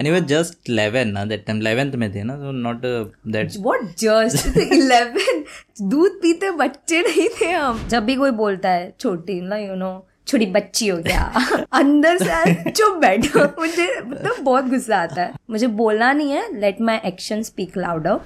anyway just 11 na that time. 11th में थे ना so not uh, that what just? 11 दूध पीते बच्चे नहीं थे हम। जब भी कोई बोलता है छोटी ना यू नो छोटी बच्ची हो गया अंदर से चुप बैठो। मुझे मतलब बहुत गुस्सा आता है। मुझे बोलना नहीं है। Let my action speak louder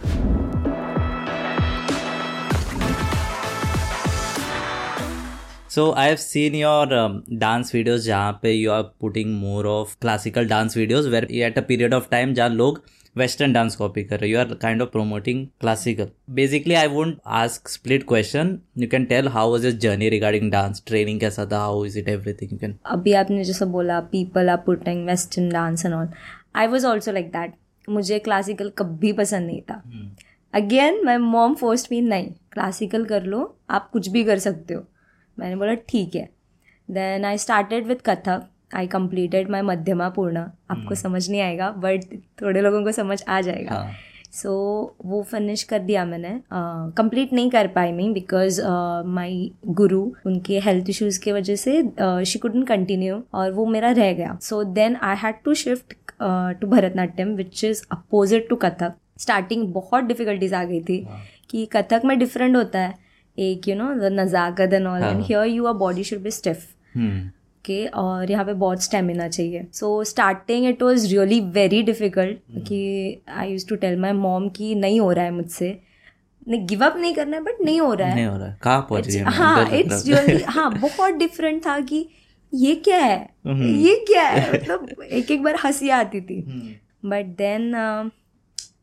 So I have seen your dance videos जहाँ पे you are putting more of classical dance videos where at a period of time जहाँ लोग वेस्टर्न डांस कॉपी कर रहे you are kind of promoting classical basically I won't ask split question you can tell how was your journey regarding dance training कैसा था how is it everything you can अभी आपने जैसा बोला people are putting western dance and all I was also like that मुझे classical कभी पसंद नहीं था। अगेन माई मॉम फोस्ट मी नहीं क्लासिकल कर लो आप कुछ भी कर सकते हो. मैंने बोला ठीक है. Then I started with Kathak I completed my Madhyama Purna आपको hmm. समझ नहीं आएगा बट थोड़े लोगों को समझ आ जाएगा. सो so, वो फिनिश कर दिया मैंने. कंप्लीट uh, नहीं कर पाई मैं बिकॉज़ माई गुरु उनके हेल्थ इश्यूज़ की वजह से शी कुडन कंटिन्यू और वो मेरा रह गया. So then I had to shift to Bharatanatyam which is opposite to Kathak starting बहुत डिफिकल्टीज आ गई थी हाँ। कि कथक में डिफरेंट होता है. एक you know the Nazakat and all and here you are body should be stiff के और यहाँ पे बहुत स्टेमिना चाहिए। So starting it was really very difficult कि I use to tell my mom कि नहीं हो रहा है मुझसे। नहीं गिव अप नहीं करना है बट नहीं हो रहा है। नहीं हो रहा है। कहाँ पहुँच रही हाँ इट्स रियली हाँ बहुत डिफरेंट था कि ये क्या है? हम्म। ये क्या है? मतलब एक एक बार हँसी आती थी। बट देन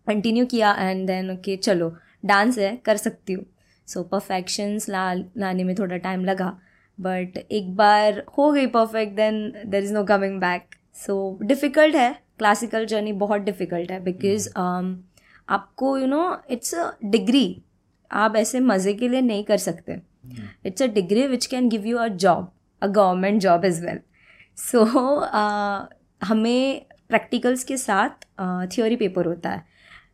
कंटिन्यू किया एंड देन ओके चलो डांस है कर सकती हूँ। सो परफेक्शंस ला लाने में थोड़ा टाइम लगा. बट एक बार हो गई perfect then there is no coming back so difficult है. क्लासिकल जर्नी बहुत डिफ़िकल्ट है. बिकॉज़ um, आपको you know it's a degree आप ऐसे मज़े के लिए नहीं कर सकते. It's a degree which can give you a job a government job is well so हमें प्रैक्टिकल्स के साथ थियोरी uh, पेपर होता है.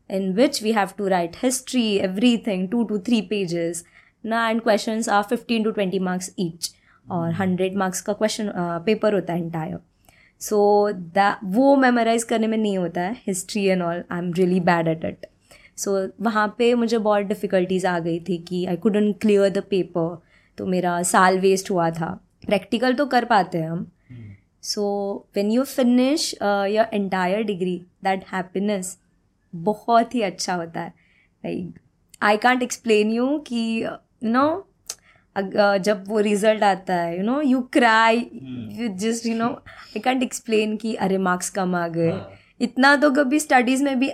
In which we have to write history, everything, two to three pages. Now, and questions are 15 to 20 marks each और 100 marks का question uh, paper होता है entire. So the वो मेमोराइज करने में नहीं होता है history and all I am really bad at it so वहाँ पे मुझे बहुत डिफ़िकल्टीज आ गई थी कि I couldn't clear the paper तो मेरा साल वेस्ट हुआ था। प्रैक्टिकल तो कर पाते हैं हम। So when you finish your entire degree that happiness बहुत ही अच्छा होता है। Like I can't explain you कि यू नो जब वो रिज़ल्ट आता है you know you cry you just you know I can't explain कि अरे मार्क्स कम आ गए। हाँ। इतना तो कभी स्टडीज़ में भी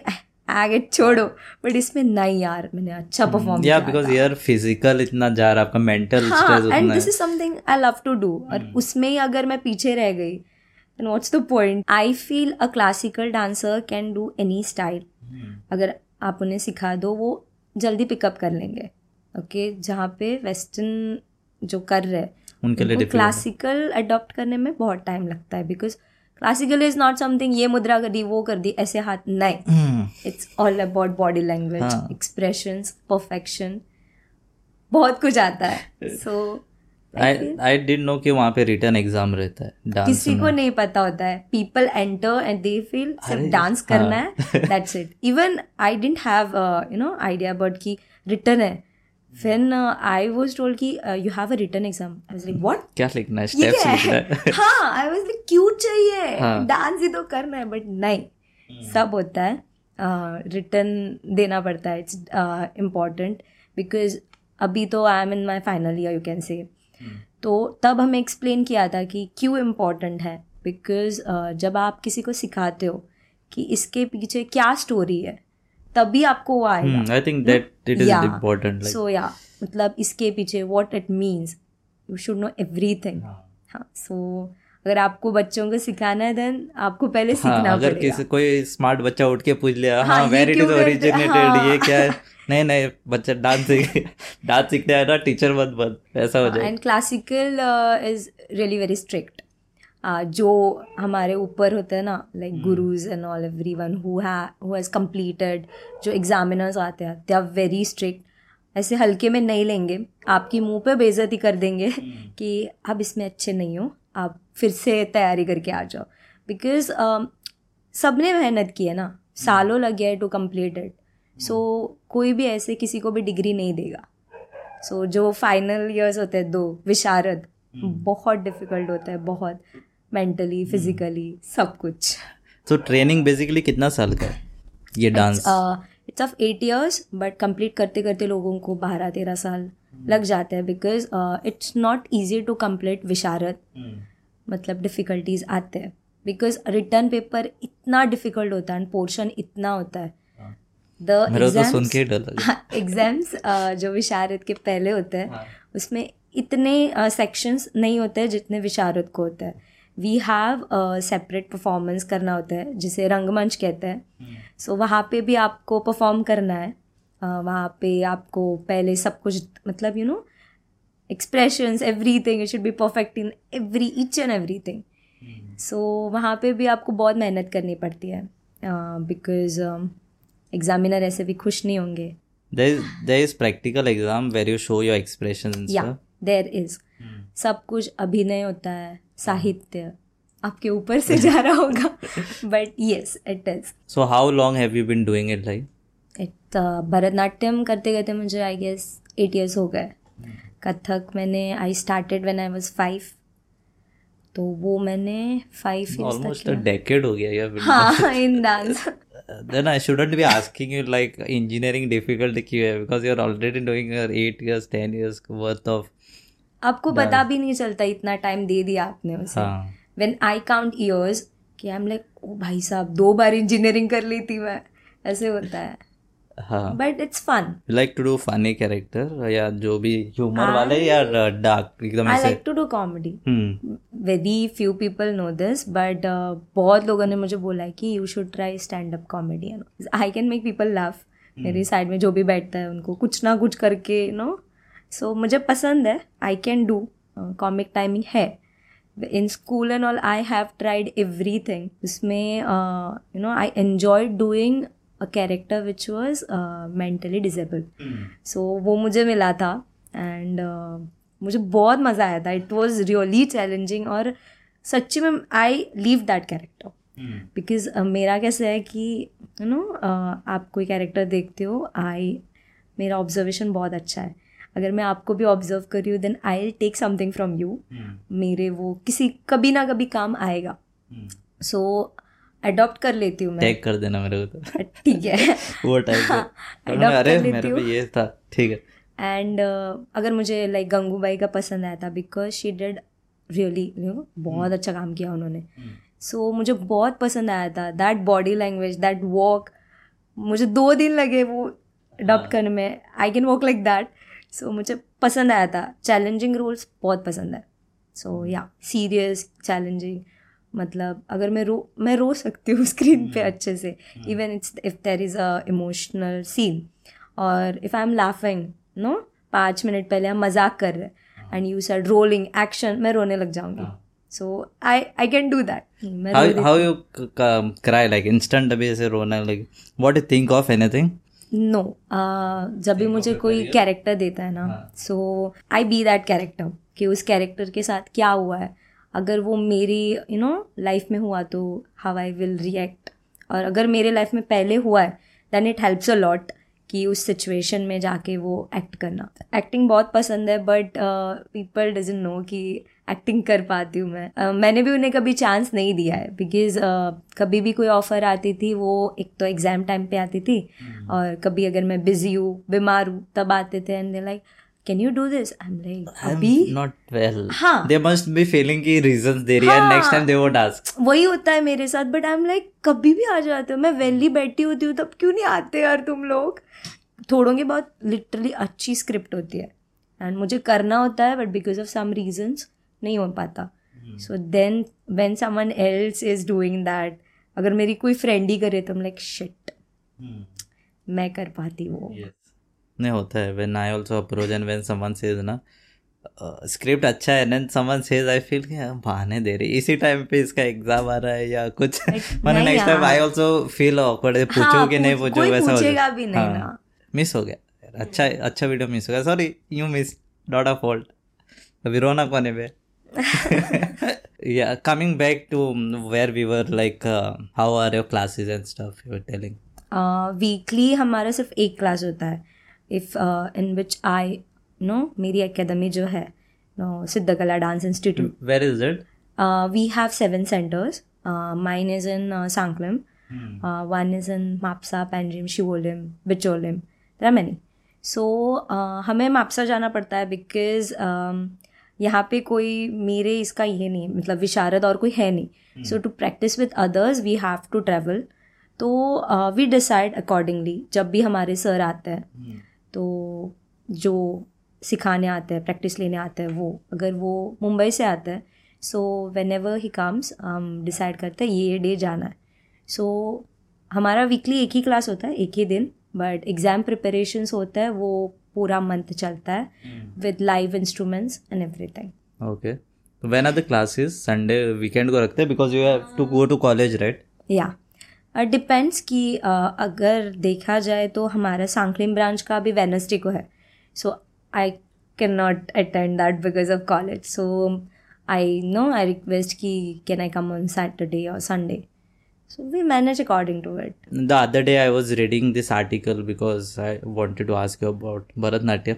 आगे छोड़ो। बट इसमें नहीं यार मैंने अच्छा परफॉर्म या बिकॉज़ यार फ़िज़िकल इतना जा रहा आपका मेंटल हाँ and this is something I love to do और hmm. उसमें ही अगर मैं पीछे रह गई then what's the point? I feel a classical dancer can do any style अगर आप उन्हें सिखा दो वो जल्दी पिकअप कर लेंगे। Okay okay? जहाँ पे वेस्टर्न जो कर रहे उनके लिए क्लासिकल अडॉप्ट करने में बहुत टाइम लगता है because classical is not something ये मुद्रा कर दी वो कर दी ऐसे हाथ नहीं। It's all about body language expression perfection बहुत कुछ आता है। So so, I did know कि वहाँ पे रिटर्न एग्ज़ाम रहता है डांस किसी को नहीं पता होता है। People enter and they feel सिर्फ़ डांस करना है। That's it even I didn't have you know idea about कि रिटर्न है। फिर आई वाज टोल्ड कि you have a written exam I was like what क्या लिखना है? स्टेप्स लिखना है? हाँ आई वाज लाइक क्यों चाहिए। डांस ही तो करना है बट नहीं. सब होता है। रिटर्न uh, देना पड़ता है। इट्स इंपॉर्टेंट बिकॉज़ अभी तो I am in my final year you can say तो तब हमें एक्सप्लेन किया था कि क्यों इम्पोर्टेंट है। बिकॉज़ uh, जब आप किसी को सिखाते हो कि इसके पीछे क्या स्टोरी है तभी आपको वो आएगा। I think that it is important so या मतलब इसके पीछे what it means you should know everything हाँ सो अगर आपको बच्चों को सिखाना है देन आपको पहले हाँ, सीखना हाँ, अगर किसी कोई स्मार्ट बच्चा उठ के पूछ लिया हाँ वेर इट इज़ ओरिजिनेटेड ये क्या है? नहीं नहीं बच्चा डांस सीख डांस सीखने आया ना टीचर मत बन ऐसा हो जाए। And classical is really very strict जो हमारे ऊपर होते हैं ना like gurus and all every one who has completed जो एग्जामिनर्स आते हैं दे आर वेरी स्ट्रिक्ट ऐसे हल्के में नहीं लेंगे आपकी मुँह पे बेइज्जती कर देंगे hmm. कि आप इसमें अच्छे नहीं हो। आप फिर से तैयारी करके आ जाओ। बिकॉज़ सबने मेहनत की है ना। सालों लग गया है टू कंप्लीट इट सो कोई भी ऐसे किसी को भी डिग्री नहीं देगा। सो so, जो फाइनल ईयर्स होते हैं दो विशारद बहुत डिफ़िकल्ट होता है बहुत मेंटली फिजिकली सब कुछ। तो ट्रेनिंग बेसिकली कितना साल का है? ये dance it's of eight years but complete करते करते लोगों को बारह तेरह साल लग जाते हैं because it's not easy to complete Visharad मतलब डिफ़िकल्टीज आते हैं. बिकॉज़ रिटर्न पेपर इतना डिफ़िकल्ट होता है पोर्शन इतना होता है. द एग्ज़ाम्स एग्ज़ाम्स जो विशारद के पहले होते हैं हाँ. उसमें इतने सेक्शंस uh, नहीं होते हैं जितने विशारद को होता है. वी हैव सेपरेट परफॉर्मेंस करना होता है जिसे रंगमंच कहते हैं। सो so, वहाँ पे भी आपको परफॉर्म करना है। uh, वहाँ पे आपको पहले सब कुछ मतलब you know expressions every thing it should be perfect in every each and every thing so वहाँ पे भी आपको बहुत मेहनत करनी पड़ती है। बिकॉज़ एग्जामिनर ऐसे भी खुश नहीं होंगे। There is practical exam where you show your expressions and yeah सब कुछ अभिनय होता है साहित्य। आपके ऊपर से जा रहा होगा। But yes it is so how long have you been doing it like it Bharatanatyam करते करते मुझे आई गेस एट इयर्स हो गए। कथक मैंने I started when I was five तो वो मैंने फाइव ऑलमोस्ट अ डेकेड हो गया हाँ in dance then I shouldn't be asking you like engineering difficult क्यों है? Because you're already doing your eight years ten years worth of आपको पता भी नहीं चलता इतना टाइम दे दिया आपने उसे। व्हेन आई काउंट इयर्स कि आई एम लाइक ओ भाई साहब दो बार इंजीनियरिंग कर ली थी मैं। ऐसे होता है। But it's fun like to do funny character या जो भी ह्यूमर वाले या डार्क एकदम I like to do comedy very few people know this but बहुत लोगों ने मुझे बोला है कि you should try stand up comedy I can make people love मेरी साइड में जो भी बैठता है उनको कुछ ना कुछ करके नो सो so, मुझे पसंद है. I can do comic timing है. In school and all I have tried every thing उसमें you know I enjoy doing a character which was mentally disable so वो मुझे मिला था एंड uh, मुझे बहुत मज़ा आया था. इट वॉज़ रियली चैलेंजिंग और सच्ची में I live that character because मेरा कैसे है कि यू नो uh, आप कोई कैरेक्टर देखते हो आई मेरा ऑब्जर्वेशन बहुत अच्छा है. अगर मैं आपको भी ऑब्ज़र्व कर रही हूँ then I take something from you मेरे वो किसी कभी ना कभी काम आएगा. सो hmm. अडॉप्ट कर लेती हूँ मैं. टैग कर देना मेरे को तो. ठीक है. वो टाइप हाँ, अरे मेरे पे ये था. ठीक है. एंड uh, अगर मुझे लाइक like, गंगूबाई का पसंद आया था because she did really you know बहुत hmm. अच्छा काम किया उन्होंने. सो hmm. so, मुझे बहुत पसंद आया था. That body language that walk मुझे दो दिन लगे वो अडॉप्ट हाँ। करने में. I can walk like that so मुझे पसंद आया था। चैलेंजिंग रोल्स बहुत पसंद है। सो या सीरियस चैलेंजिंग मतलब अगर मैं रो मैं रो सकती हूँ स्क्रीन पे hmm. अच्छे से। Even it's if there is a emotional scene और if I am laughing no पाँच मिनट पहले हम मज़ाक कर रहे हैं। And you sir rolling action मैं रोने लग जाऊँगी। So I I can do that how you cry like instant अभी ऐसे रोना like what you think of anything no जब भी मुझे कोई कैरेक्टर देता है ना so I be that character कि उस कैरेक्टर के साथ क्या हुआ है। अगर वो मेरी यू नो लाइफ में हुआ तो हाउ आई विल रिएक्ट और अगर मेरे लाइफ में पहले हुआ है then it helps a lot कि उस सिचुएशन में जाके वो एक्ट करना। एक्टिंग बहुत पसंद है बट पीपल डजेंट नो कि एक्टिंग कर पाती हूँ मैं। uh, मैंने भी उन्हें कभी चांस नहीं दिया है बिकॉज़ uh, कभी भी कोई ऑफ़र आती थी वो एक तो एग्ज़ाम टाइम पे आती थी hmm. और कभी अगर मैं बिज़ी हूँ बीमार हूँ तब आते थे and they like can you do this I am like अभी? नॉट वेल हाँ। दे मस्ट बी फीलिंग की रीजंस दे रही है next time they won't ask वही होता है मेरे साथ बट आई एम लाइक कभी भी आ जाते हो मैं वेली बैठी होती हूँ तब क्यों नहीं आते यार तुम लोग? थोड़ों की बहुत लिटरली अच्छी स्क्रिप्ट होती है। एंड मुझे करना होता है but because of some reasons नहीं हो पाता। So then when someone else is doing that अगर मेरी कोई फ्रेंड ही करे तो लाइक शिट hmm. मैं कर पाती वो। Yes. नहीं होता है। When I also approach and when someone says ना स्क्रिप्ट अच्छा है then someone says I feel कि बहाने दे रही इसी टाइम पे इसका एग्ज़ाम आ रहा है या कुछ। मैंने next time I also feel awkward पूछो कि नहीं पूछो वैसा हो जाएगा भी नहीं हाँ, ना। मिस हो गया। अच्छा अच्छा वीडियो मिस हो गया। Sorry you miss not a fault अभी रोना कोने पे yeah coming back to um, where we were like uh, how are your classes and stuff you were telling? Weekly uh, हमारा सिर्फ़ एक क्लास होता है। If in which I know मेरी एकेडमी जो है no Siddhkala dance institute where is it? We have seven centres mine is in Sanquelim one is in Mapusa Panjim Siolim Bicholim there are many so हमें मापसा जाना पड़ता है because यहाँ पे कोई मेरे इसका ये नहीं मतलब विशारद और कोई है नहीं। So to practise with others we have to travel तो वी डिसाइड अकॉर्डिंगली जब भी हमारे सर आते हैं। तो जो सिखाने आते हैं प्रैक्टिस लेने आते हैं वो अगर वो मुंबई से आते हैं so whenever he comes हम डिसाइड करते हैं ये डे जाना है। सो so, हमारा वीकली एक ही क्लास होता है एक ही दिन बट एग्ज़ाम प्रिपरेशंस होता है वो पूरा मंथ चलता है with live instruments and everything okay when are the classes Sunday weekend को रखते हैं? Because you have to go to college right या डिपेंड्स कि uh, अगर देखा जाए तो हमारा सांकलिम ब्रांच का भी वेनसडे को है. So I can not attend that because of college so I know I request कि can I come on Saturday और Sunday So we manage according to it. The other day I was reading this article because I wanted to ask you about Bharatnatyam.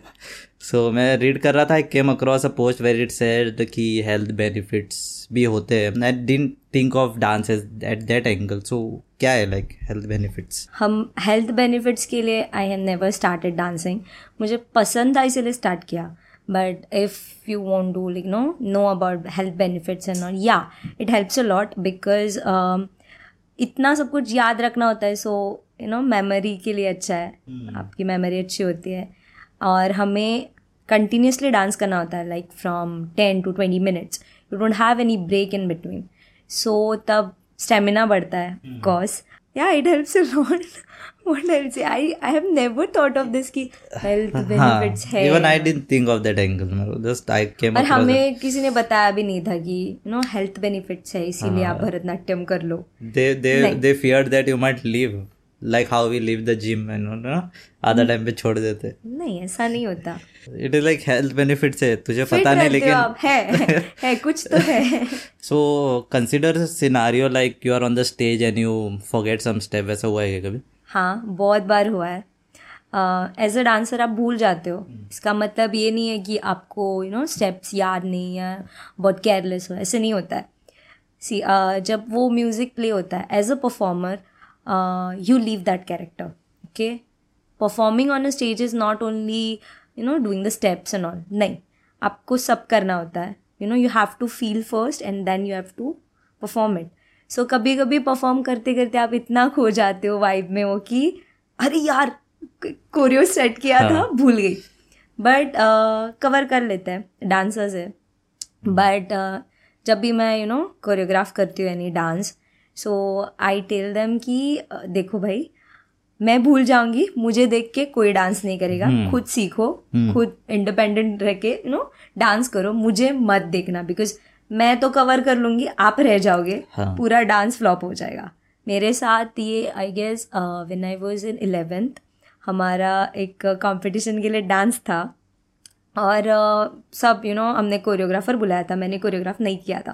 So मैं read कर रहा था I came across a post where it said कि health benefits भी होते हैं I didn't think of dance as at that angle. So क्या है like health benefits? हम health benefits के लिए I have never started dancing. मुझे पसंद था इसीलिए start किया. but if you want to like know know about health benefits and all yeah it helps a lot because um, इतना सब कुछ याद रखना होता है सो यू नो मेमोरी के लिए अच्छा है। Hmm. आपकी मेमोरी अच्छी होती है। और हमें कंटिन्यूसली डांस करना होता है like from ten to twenty minutes you don't have any break in between so तब स्टेमिना बढ़ता है कॉज या इट हेल्प्स अ लॉट किसी ने बताया भी नहीं था की नो हेल्थ बेनिफिट है इसीलिए आप भरतनाट्यम कर लो। They you might leave like how we leave the gym आधा hmm. टाइम पे छोड़ देते। नहीं ऐसा नहीं होता। It is like health benefit से तुझे पता नहीं लेकिन है, है, कुछ तो है। So consider scenario like you are on the stage and you forget some step ऐसा हुआ है कभी? हाँ बहुत बार हुआ है। एज अ डांसर आप भूल जाते हो। इसका मतलब ये नहीं है कि आपको यू नो स्टेप्स याद नहीं है बहुत केयरलेस हो ऐसे नहीं होता है। सी uh, जब वो म्यूज़िक प्ले होता है as a performer you leave that character okay performing on a stage is not only you know doing the steps and all नहीं। आपको सब करना होता है। You know you have to feel first and then you have to perform it so so, कभी कभी perform करते करते आप इतना खो जाते हो वाइब में वो कि अरे यार कोरियो सेट किया हाँ. था भूल गई बट कवर uh, कर लेते हैं डांसर्स है बट uh, जब भी मैं यू नो कोरियोग्राफ करती हूँ यानी dance so I tell them कि देखो भाई मैं भूल जाऊँगी मुझे देख के कोई डांस नहीं करेगा hmm. खुद सीखो hmm. खुद इंडिपेंडेंट रह के यू नो डांस करो मुझे मत देखना बिकॉज़ मैं तो कवर कर लूँगी आप रह जाओगे। हाँ. पूरा डांस फ्लॉप हो जाएगा। मेरे साथ ये I guess when I was in eleventh हमारा एक कंपटीशन के लिए डांस था। और uh, सब यू you नो know, हमने कोरियोग्राफर बुलाया था। मैंने कोरियोग्राफ नहीं किया था।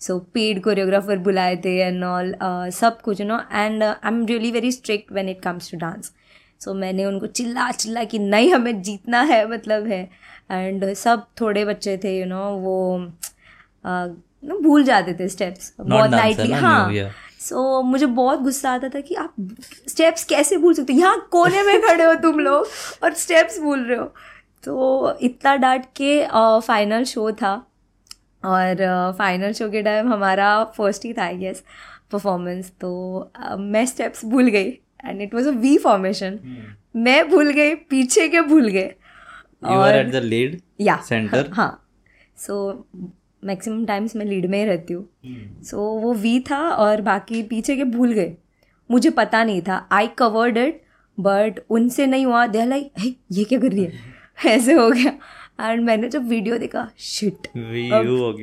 सो पेड कोरियोग्राफर बुलाए थे एंड ऑल सब कुछ you know and I am really very strict when it comes to dance so मैंने उनको चिल्ला चिल्ला कि नहीं हमें जीतना है मतलब है। एंड सब थोड़े बच्चे थे यू you नो know, वो भूल जाते थे स्टेप्स बहुत लाइटली हाँ। सो so, मुझे बहुत गुस्सा आता था कि आप स्टेप्स कैसे भूल सकते हो? यहाँ कोने में खड़े हो तुम लोग और स्टेप्स भूल रहे हो। तो इतना डांट के फाइनल शो था। और फाइनल शो के टाइम हमारा फ़र्स्ट ही था आई गेस परफॉर्मेंस तो uh, मैं स्टेप्स भूल गई and it was a V formation मैं भूल गई पीछे के भूल गए। और एट द लीड या सेंटर हाँ। सो मैक्सिमम टाइम्स मैं लीड में ही रहती हूँ। So hmm. so, वो वी था और बाकी पीछे के भूल गए। मुझे पता नहीं था। आई कवर्ड इट बट उनसे नहीं हुआ। दे लाइक हे ये क्या कर रही है? ऐसे हो गया। एंड मैंने जब वीडियो देखा शिट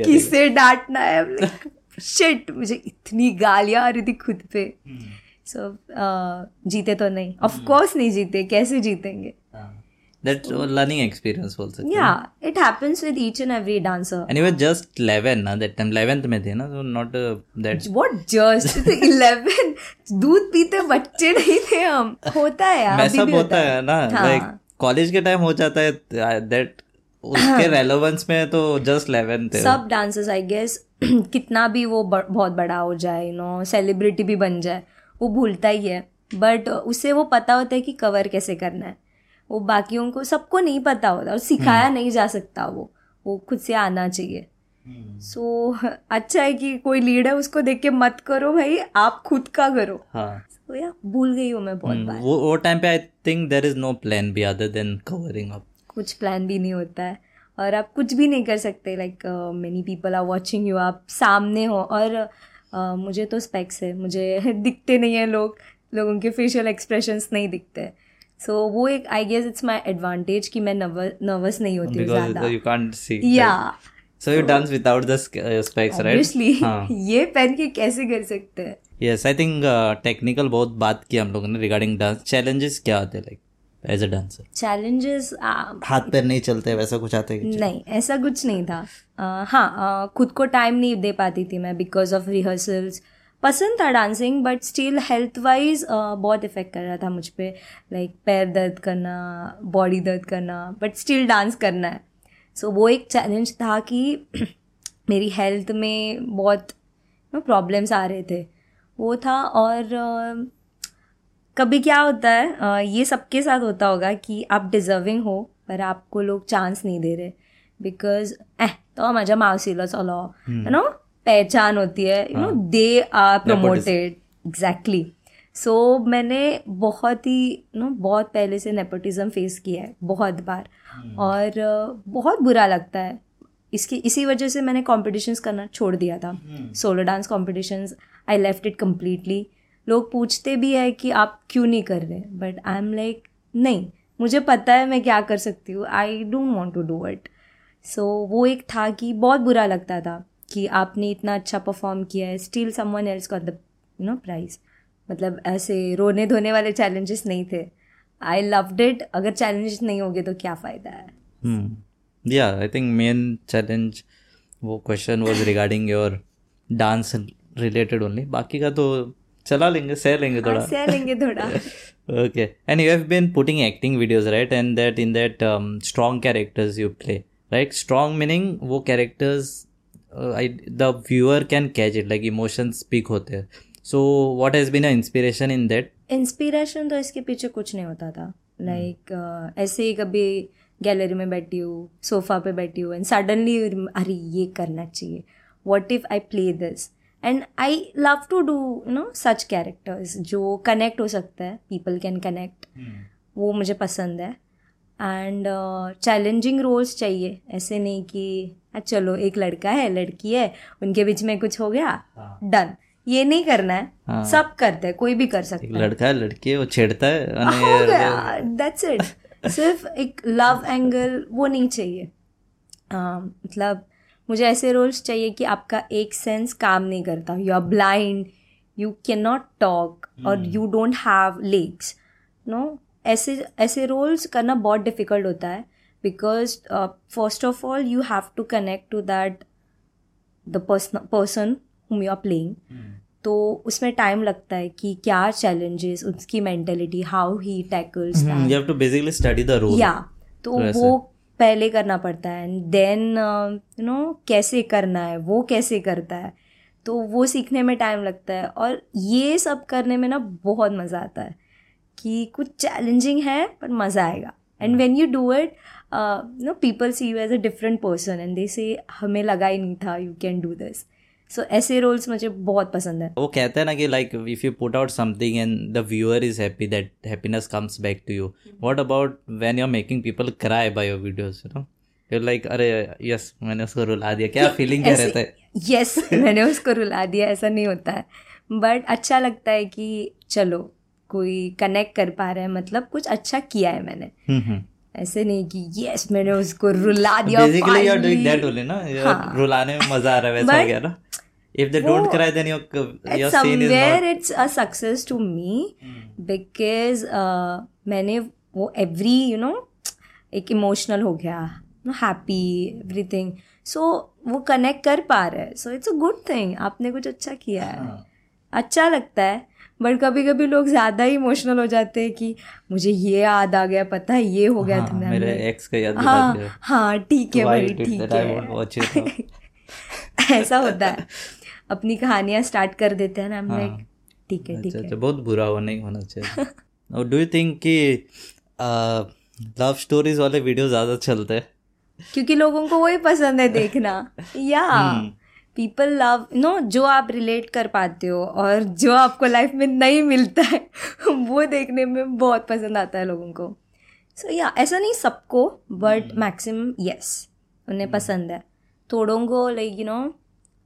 किससे डांटना है? शिट मुझे इतनी गालियाँ आ रही थी खुद पे। सो hmm. so, uh, जीते तो नहीं। Of course hmm. नहीं जीते। कैसे जीतेंगे? That learning experience बोल सकते yeah it happens with each and every dancer. And you were just 11 ना? That time 11th में थे ना? So not uh, that what just? 11 दूध पीते बच्चे नहीं थे हम। होता है यार अभी भी होता है ना? हाँ। कॉलेज के टाइम हो जाता है दैट उसके रेलेवेंस में तो जस्ट 11 थे। सब डांसर्स आई गेस कितना भी वो ब- बहुत बड़ा हो जाए यू नो सेलिब्रिटी भी बन जाए वो भूलता ही है। बट उसे वो पता होता है कि कवर कैसे करना है। वो बाकियों को सबको नहीं पता होता और सिखाया हम्म। नहीं जा सकता वो। वो खुद से आना चाहिए। सो so, अच्छा है कि कोई लीड है उसको देख के मत करो भाई आप खुद का करो। हाँ। यार भूल गई हूँ मैं बहुत हम्म, बार। वो वो टाइम पे I think there is no plan B other than covering up कुछ प्लान भी नहीं होता है। और आप कुछ भी नहीं कर सकते like many people are watching you आप सामने हो और uh, मुझे तो स्पेक्स है मुझे दिखते नहीं है लोग। लोगों के फेशियल एक्सप्रेशंस नहीं दिखते। सो so, वो एक I guess it's my advantage कि मैं नर्वस नहीं होती हूँ ज़्यादा। यू कांट सी या so you dance without the specs right obviously हाँ। ये पहन के कैसे कर सकते हैं? Yes I think technical uh, बहुत बात की हम लोगों ने रिगार्डिंग डांस चैलेंजेस क्या आते हैं like as a dancer challenges हाथ पैर नहीं चलते वैसा कुछ आते हैं? नहीं ऐसा कुछ नहीं था। अ, हाँ अ, खुद को टाइम नहीं दे पाती थी मैं बिकॉज़ ऑफ़ रिहर्सल्स पसंद था dancing but still health wise बहुत इफ़ेक्ट कर रहा था मुझ पर लाइक पैर दर्द करना बॉडी दर्द करना बट स्टिल डांस करना है. सो so, वो एक चैलेंज था कि मेरी हेल्थ में बहुत प्रॉब्लम्स आ रहे थे. वो था और अ, कभी क्या होता है अ, ये सबके साथ होता होगा कि आप डिज़र्विंग हो पर आपको लोग चांस नहीं दे रहे. बिकॉज़ एह तो माझ्या मावशीला चलो यू नो पहचान होती है you know they are promoted exactly so मैंने बहुत ही यू नो बहुत पहले से नेपोटिज्म फेस किया है बहुत बार। और बहुत बुरा लगता है। इसकी इसी वजह से मैंने कॉम्पिटिशन्स करना छोड़ दिया था। Solo dance competitions I left it completely लोग पूछते भी है कि आप क्यों नहीं कर रहे बट आई एम लाइक नहीं मुझे पता है मैं क्या कर सकती हूँ। I don't want to do it so वो एक था कि बहुत बुरा लगता था। कि आपने इतना अच्छा परफॉर्म किया है still someone else got the you know prize मतलब ऐसे रोने धोने वाले चैलेंजेस नहीं थे. आई लव्ड इट अगर चैलेंजेस नहीं होंगे तो क्या फ़ायदा है? हम्म या आई थिंक मेन चैलेंज वो question was regarding your dance related only बाकी का तो चला लेंगे सह लेंगे थोड़ा. हाँ, सह लेंगे थोड़ा. And you have been putting acting videos right? And that in that um, strong characters you play right? Strong meaning वो I, the viewer can catch it like emotions speak होते हैं. So what has been an inspiration in that? Inspiration तो इसके पीछे कुछ नहीं होता था. लाइक like, uh, ऐसे ही कभी गैलरी में बैठी हूँ सोफा पे बैठी हूँ एंड सडनली अरे ये करना चाहिए. What if I play this and I love to do you know such characters जो कनेक्ट हो सकता है. पीपल कैन कनेक्ट वो मुझे पसंद है. एंड चैलेंजिंग रोल्स चाहिए. ऐसे नहीं कि "आ, चलो एक लड़का है लड़की है उनके बीच में कुछ हो गया डन। ये नहीं करना है हाँ। सब करते हैं कोई भी कर सकता है। लड़का है लड़की है वो छेड़ता है हो गया दैट्स इट सिर्फ़ एक लव एंगल वो नहीं चाहिए। हाँ, मतलब मुझे ऐसे रोल्स चाहिए कि आपका एक सेंस काम नहीं करता। You are blind you can not talk और you don't have legs no ऐसे ऐसे रोल्स करना बहुत डिफ़िकल्ट होता है। Because first of all you have to connect to that the person whom you are playing तो उसमें टाइम लगता है कि क्या चैलेंजेस उसकी mentality how he tackles you have to basically study the role. या तो तो वो पहले करना पड़ता है एंड देन यू नो कैसे करना है वो कैसे करता है तो वो सीखने में टाइम लगता है। और ये सब करने में ना बहुत मज़ा आता है कि कुछ चैलेंजिंग है पर मज़ा आएगा। And when you do it no people see you as a different person and they say हमें लगा ही नहीं था you can do this so ऐसे रोल्स मुझे बहुत पसंद है। वो कहते हैं ना कि like if you put out something and the viewer is happy that happiness comes back to you what about when you are making people cry by your videos you know you like अरे yes मैंने उसको रुला दिया. क्या feeling क्या रहता है yes मैंने उसको रुला दिया ऐसा नहीं होता है। बट अच्छा लगता है कि चलो कोई कनेक्ट कर पा रहा है मतलब कुछ अच्छा किया है मैंने। हम्म ऐसे नहीं कि यस मैंने उसको रुला दिया basically you are doing that only ना? हाँ। रुलाने में मज़ा आ रहा है वैसा हो गया ना? इफ़ दे डोंट वो- cry then your At your scene is somewhere not it's a success to me because uh, मैंने वो एवरी यू नो एक इमोशनल हो गया हैप्पी एवरीथिंग सो वो कनेक्ट कर पा रहे हैं। So it's a good thing आपने कुछ अच्छा किया है। हाँ। अच्छा लगता है। बट कभी कभी लोग ज़्यादा ही इमोशनल हो जाते हैं कि मुझे ये याद आ गया पता है ये हो गया हाँ, था मेरे एक्स का याद हाँ हाँ ठीक है भाई ठीक. है। ऐसा होता है। अपनी कहानियाँ स्टार्ट कर देते हैं ना हम हाँ। लाइक ठीक है ठीक अच्छा है। अच्छा बहुत बुरा हो नहीं होना चाहिए। और डू यू थिंक कि लव स्टोरीज वाले वीडियो ज़्यादा चलते हैं? क्योंकि लोगों को वही पसंद है देखना। या हम्म। पीपल लव नो जो आप रिलेट कर पाते हो और जो आपको लाइफ में नहीं मिलता है वो देखने में बहुत पसंद आता है लोगों को। सो so, या yeah, ऐसा नहीं सबको बट। मैक्सिमम यस उन्हें पसंद है। थोड़ों को लाइक यू नो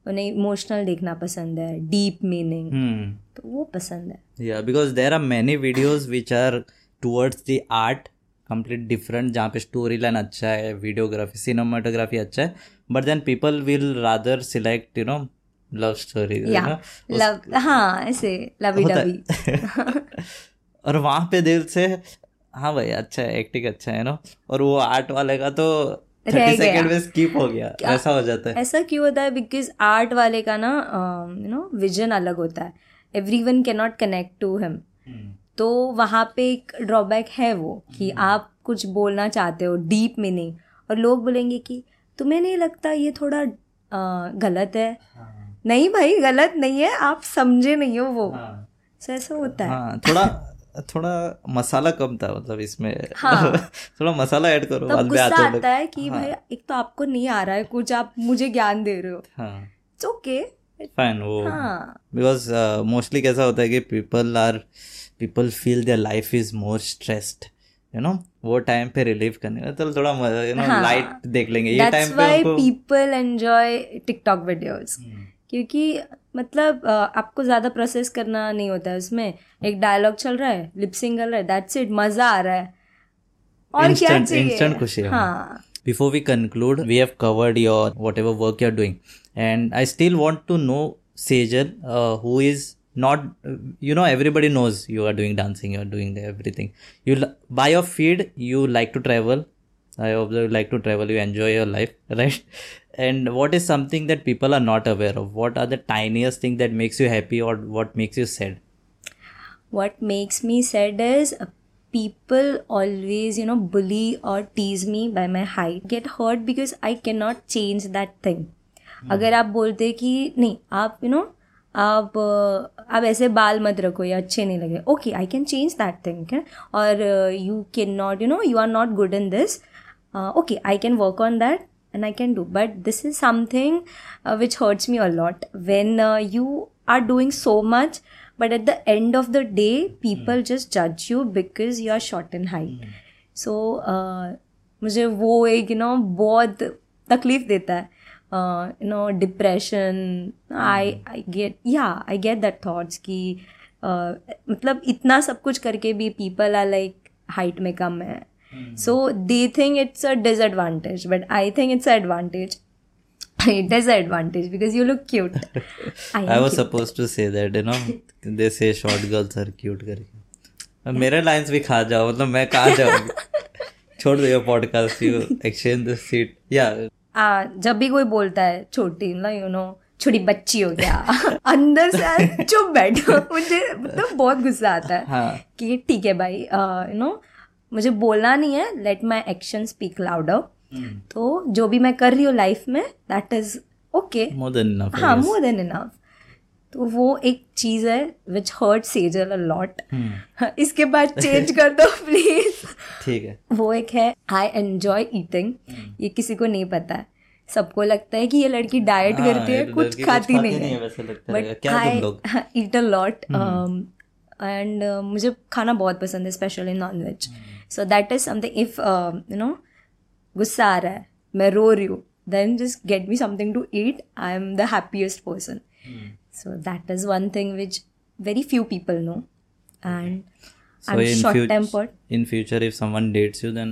उन्हें इमोशनल देखना पसंद है डीप मीनिंग हम्म तो वो पसंद है। या because there are many videos which are towards the art complete different जहाँ पे स्टोरी लाइन अच्छा है वीडियोग्राफी सिनेमाटोग्राफी अच्छा है but then people will rather select you know love story love हाँ ऐसे लवी डवी और वहाँ पे दिल से हाँ भाई अच्छा है एक्टिंग अच्छा है ना और वो आर्ट वाले का तो थर्टी सेकेंड में स्किप हो गया ऐसा हो जाता है। ऐसा क्यों होता है? बिकॉज़ आर्ट वाले का ना यू नो विजन अलग होता है। Everyone can not connect to him तो वहाँ पे एक ड्रॉबैक है वो कि आप कुछ बोलना चाहते हो डीप मीनिंग और लोग बोलेंगे कि तुम्हें नहीं लगता ये थोड़ा अ, गलत है? हाँ, नहीं भाई गलत नहीं है आप समझे नहीं हो वो। हाँ, सो ऐसा होता है। हाँ थोड़ा थोड़ा मसाला कम था मतलब इसमें। हाँ। थोड़ा मसाला ऐड करो में गुस्सा आते है कि हाँ। भाई एक तो आपको नहीं आ रहा है कुछ आप मुझे ज्ञान दे रहे हो। हाँ। इट्स ओके फाइन वो हाँ। बिकॉज़ मोस्टली कैसा होता है कि people are people feel their life is more stressed you know वो टाइम पे रिलीव करने का। चलो थोड़ा यू नो हाँ। लाइट देख लेंगे। ये टाइम पे why people enjoy TikTok videos क्योंकि मतलब आपको ज़्यादा प्रोसेस करना नहीं होता है उसमें। एक डायलॉग चल रहा है लिपसिंग कर रहा है दैट्स इट मज़ा आ रहा है। और क्या Instant- चाहिए? instant खुशी है। हाँ। Before we conclude we have covered your whatever work you're doing. And i still want to know sejal uh, who is not you know everybody knows you are doing dancing you are doing the everything you l- by your feed you like to travel i observe you like to travel you enjoy your life right and what is something that people are not aware of what are the tiniest thing that makes you happy or what makes you sad what makes me sad is uh, people always you know bully or tease me by my height get hurt because i cannot change that thing अगर आप बोलते कि नहीं आप you know आप आप ऐसे बाल मत रखो ये अच्छे नहीं लगे। Okay I can change that thing और you can not you know you are not good in this okay I can work on that and I can do but this is something which hurts me a lot when you are doing so much but at the end of the day people just जज you because you are short and height so मुझे वो एक you know बहुत तकलीफ़ देता है। You know depression I I get या I get that thoughts कि uh, मतलब इतना सब कुछ करके भी पीपल आर लाइक हाइट में कम है so they think it's a disadvantage but i think it's an advantage it is an advantage because you look cute i I was cute. supposed to say that, you know, they say short girls are cute करके मेरे lines भी खा जाओ मतलब मैं कहाँ जाऊँगी छोड़ दो podcast you exchange the seat या आ, जब भी कोई बोलता है छोटी ना यू नो छोटी बच्ची हो गया अंदर से चुप बैठो। मुझे मतलब बहुत गुस्सा आता है हाँ। कि ठीक है भाई यू नो मुझे बोलना नहीं है let my action speak louder तो जो भी मैं कर रही हूँ लाइफ में that is okay more than enough हाँ मोर देन इनफ तो वो एक चीज़ है which hurt Sejal a lot इसके बाद चेंज कर दो प्लीज़ ठीक है. वो एक है आई एंजॉय ईटिंग ये किसी को नहीं पता. है सबको लगता है कि ये लड़की डाइट हाँ, करती है ये कुछ खाती नहीं है. है वैसे लगता but. I eat a lot and मुझे खाना बहुत पसंद है specially non veg. So that is something if you know गुस्सा आ रहा है मैं रो रही हूँ then just get me something to eat I am the happiest person hmm. So that is one thing which very few people know and So short future, tempered in future if someone dates you then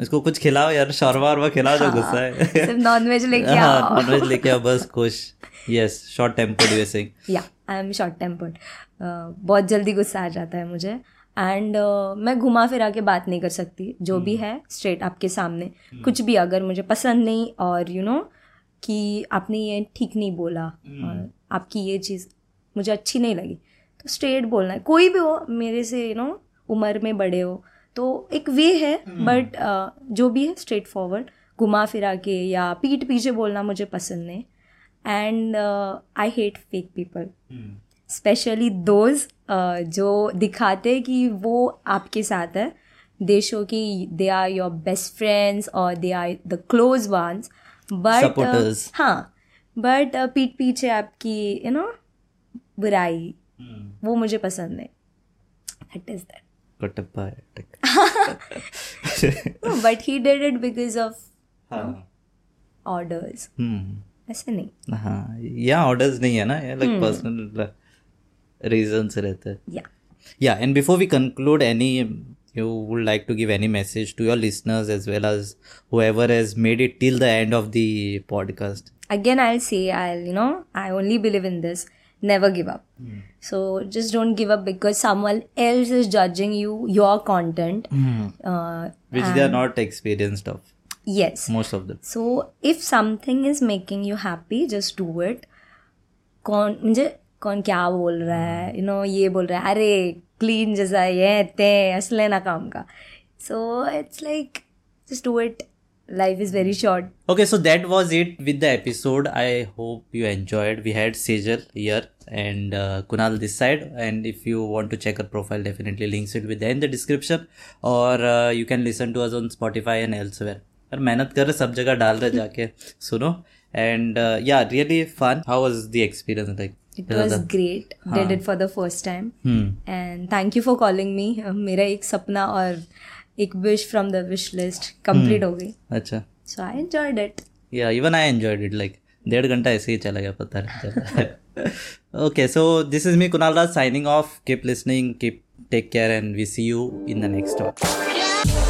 इसको कुछ खिलाओ यार शौरवा वरवा खिलाओ जो गुस्सा है। सिर्फ़ non veg लेके हाँ आओ। नॉनवेज लेके आओ बस खुश। यस शॉर्ट टेम्पर्ड वे से या आई एम शॉर्ट टेम्पर्ड बहुत जल्दी गुस्सा आ जाता है मुझे। एंड uh, मैं घुमा फिरा के बात नहीं कर सकती। जो hmm. भी है स्ट्रेट आपके सामने। hmm. कुछ भी अगर मुझे पसंद नहीं और यू you नो know, कि आपने ये ठीक नहीं बोला। Hmm. और आपकी ये चीज़ मुझे अच्छी नहीं लगी। तो स्ट्रेट बोलना है। कोई भी हो मेरे से यू नो उम्र में बड़े हो तो एक वे है बट hmm. जो भी है स्ट्रेट फॉरवर्ड घुमा फिरा के या पीठ पीछे बोलना मुझे पसंद नहीं। And I hate fake people specially those जो दिखाते कि वो आपके साथ है। दे शो कि they are your best friends और they are the close ones but हाँ बट uh, पीठ पीछे आपकी यू नो बुराई hmm. वो मुझे पसंद है but hated it because of orders ऐसे नहीं। हाँ या ऑर्डर्स नहीं है ना लाइक पर्सनल रीजन से रहते हैं। Yeah and before we conclude any you would like to give any message to your listeners as well as whoever has made it till the end of the podcast again i'll say i'll you know i only believe in this never give up so just don't give up because someone else is judging you your content uh, Which they are not experienced of, yes most of them. so if something is making you happy just do it कौन मुझे कौन क्या बोल रहा है you no ये बोल रहा है अरे क्लीन जैसा ये ते असले ना काम का so it's like just do it Life is very short Okay, so that was it with the episode. I hope you enjoyed. We had Sejal here and uh, Kunal this side. And if you want to check her profile, definitely links it with in the description. Or uh, you can listen to us on Spotify and elsewhere. और मेहनत कर रहे सब जगह डाल रहे जाके सुनो and yeah really fun how was the experience like it was great did it for the first time hmm and thank you for calling me मेरा एक सपना और एक wish from the wish list complete हो गई। अच्छा। So I enjoyed it yeah even I enjoyed it like डेढ़ घंटा ऐसे ही चला गया पता नहीं okay so this is me Kunal Raj signing off keep listening keep take care and we see you in the next one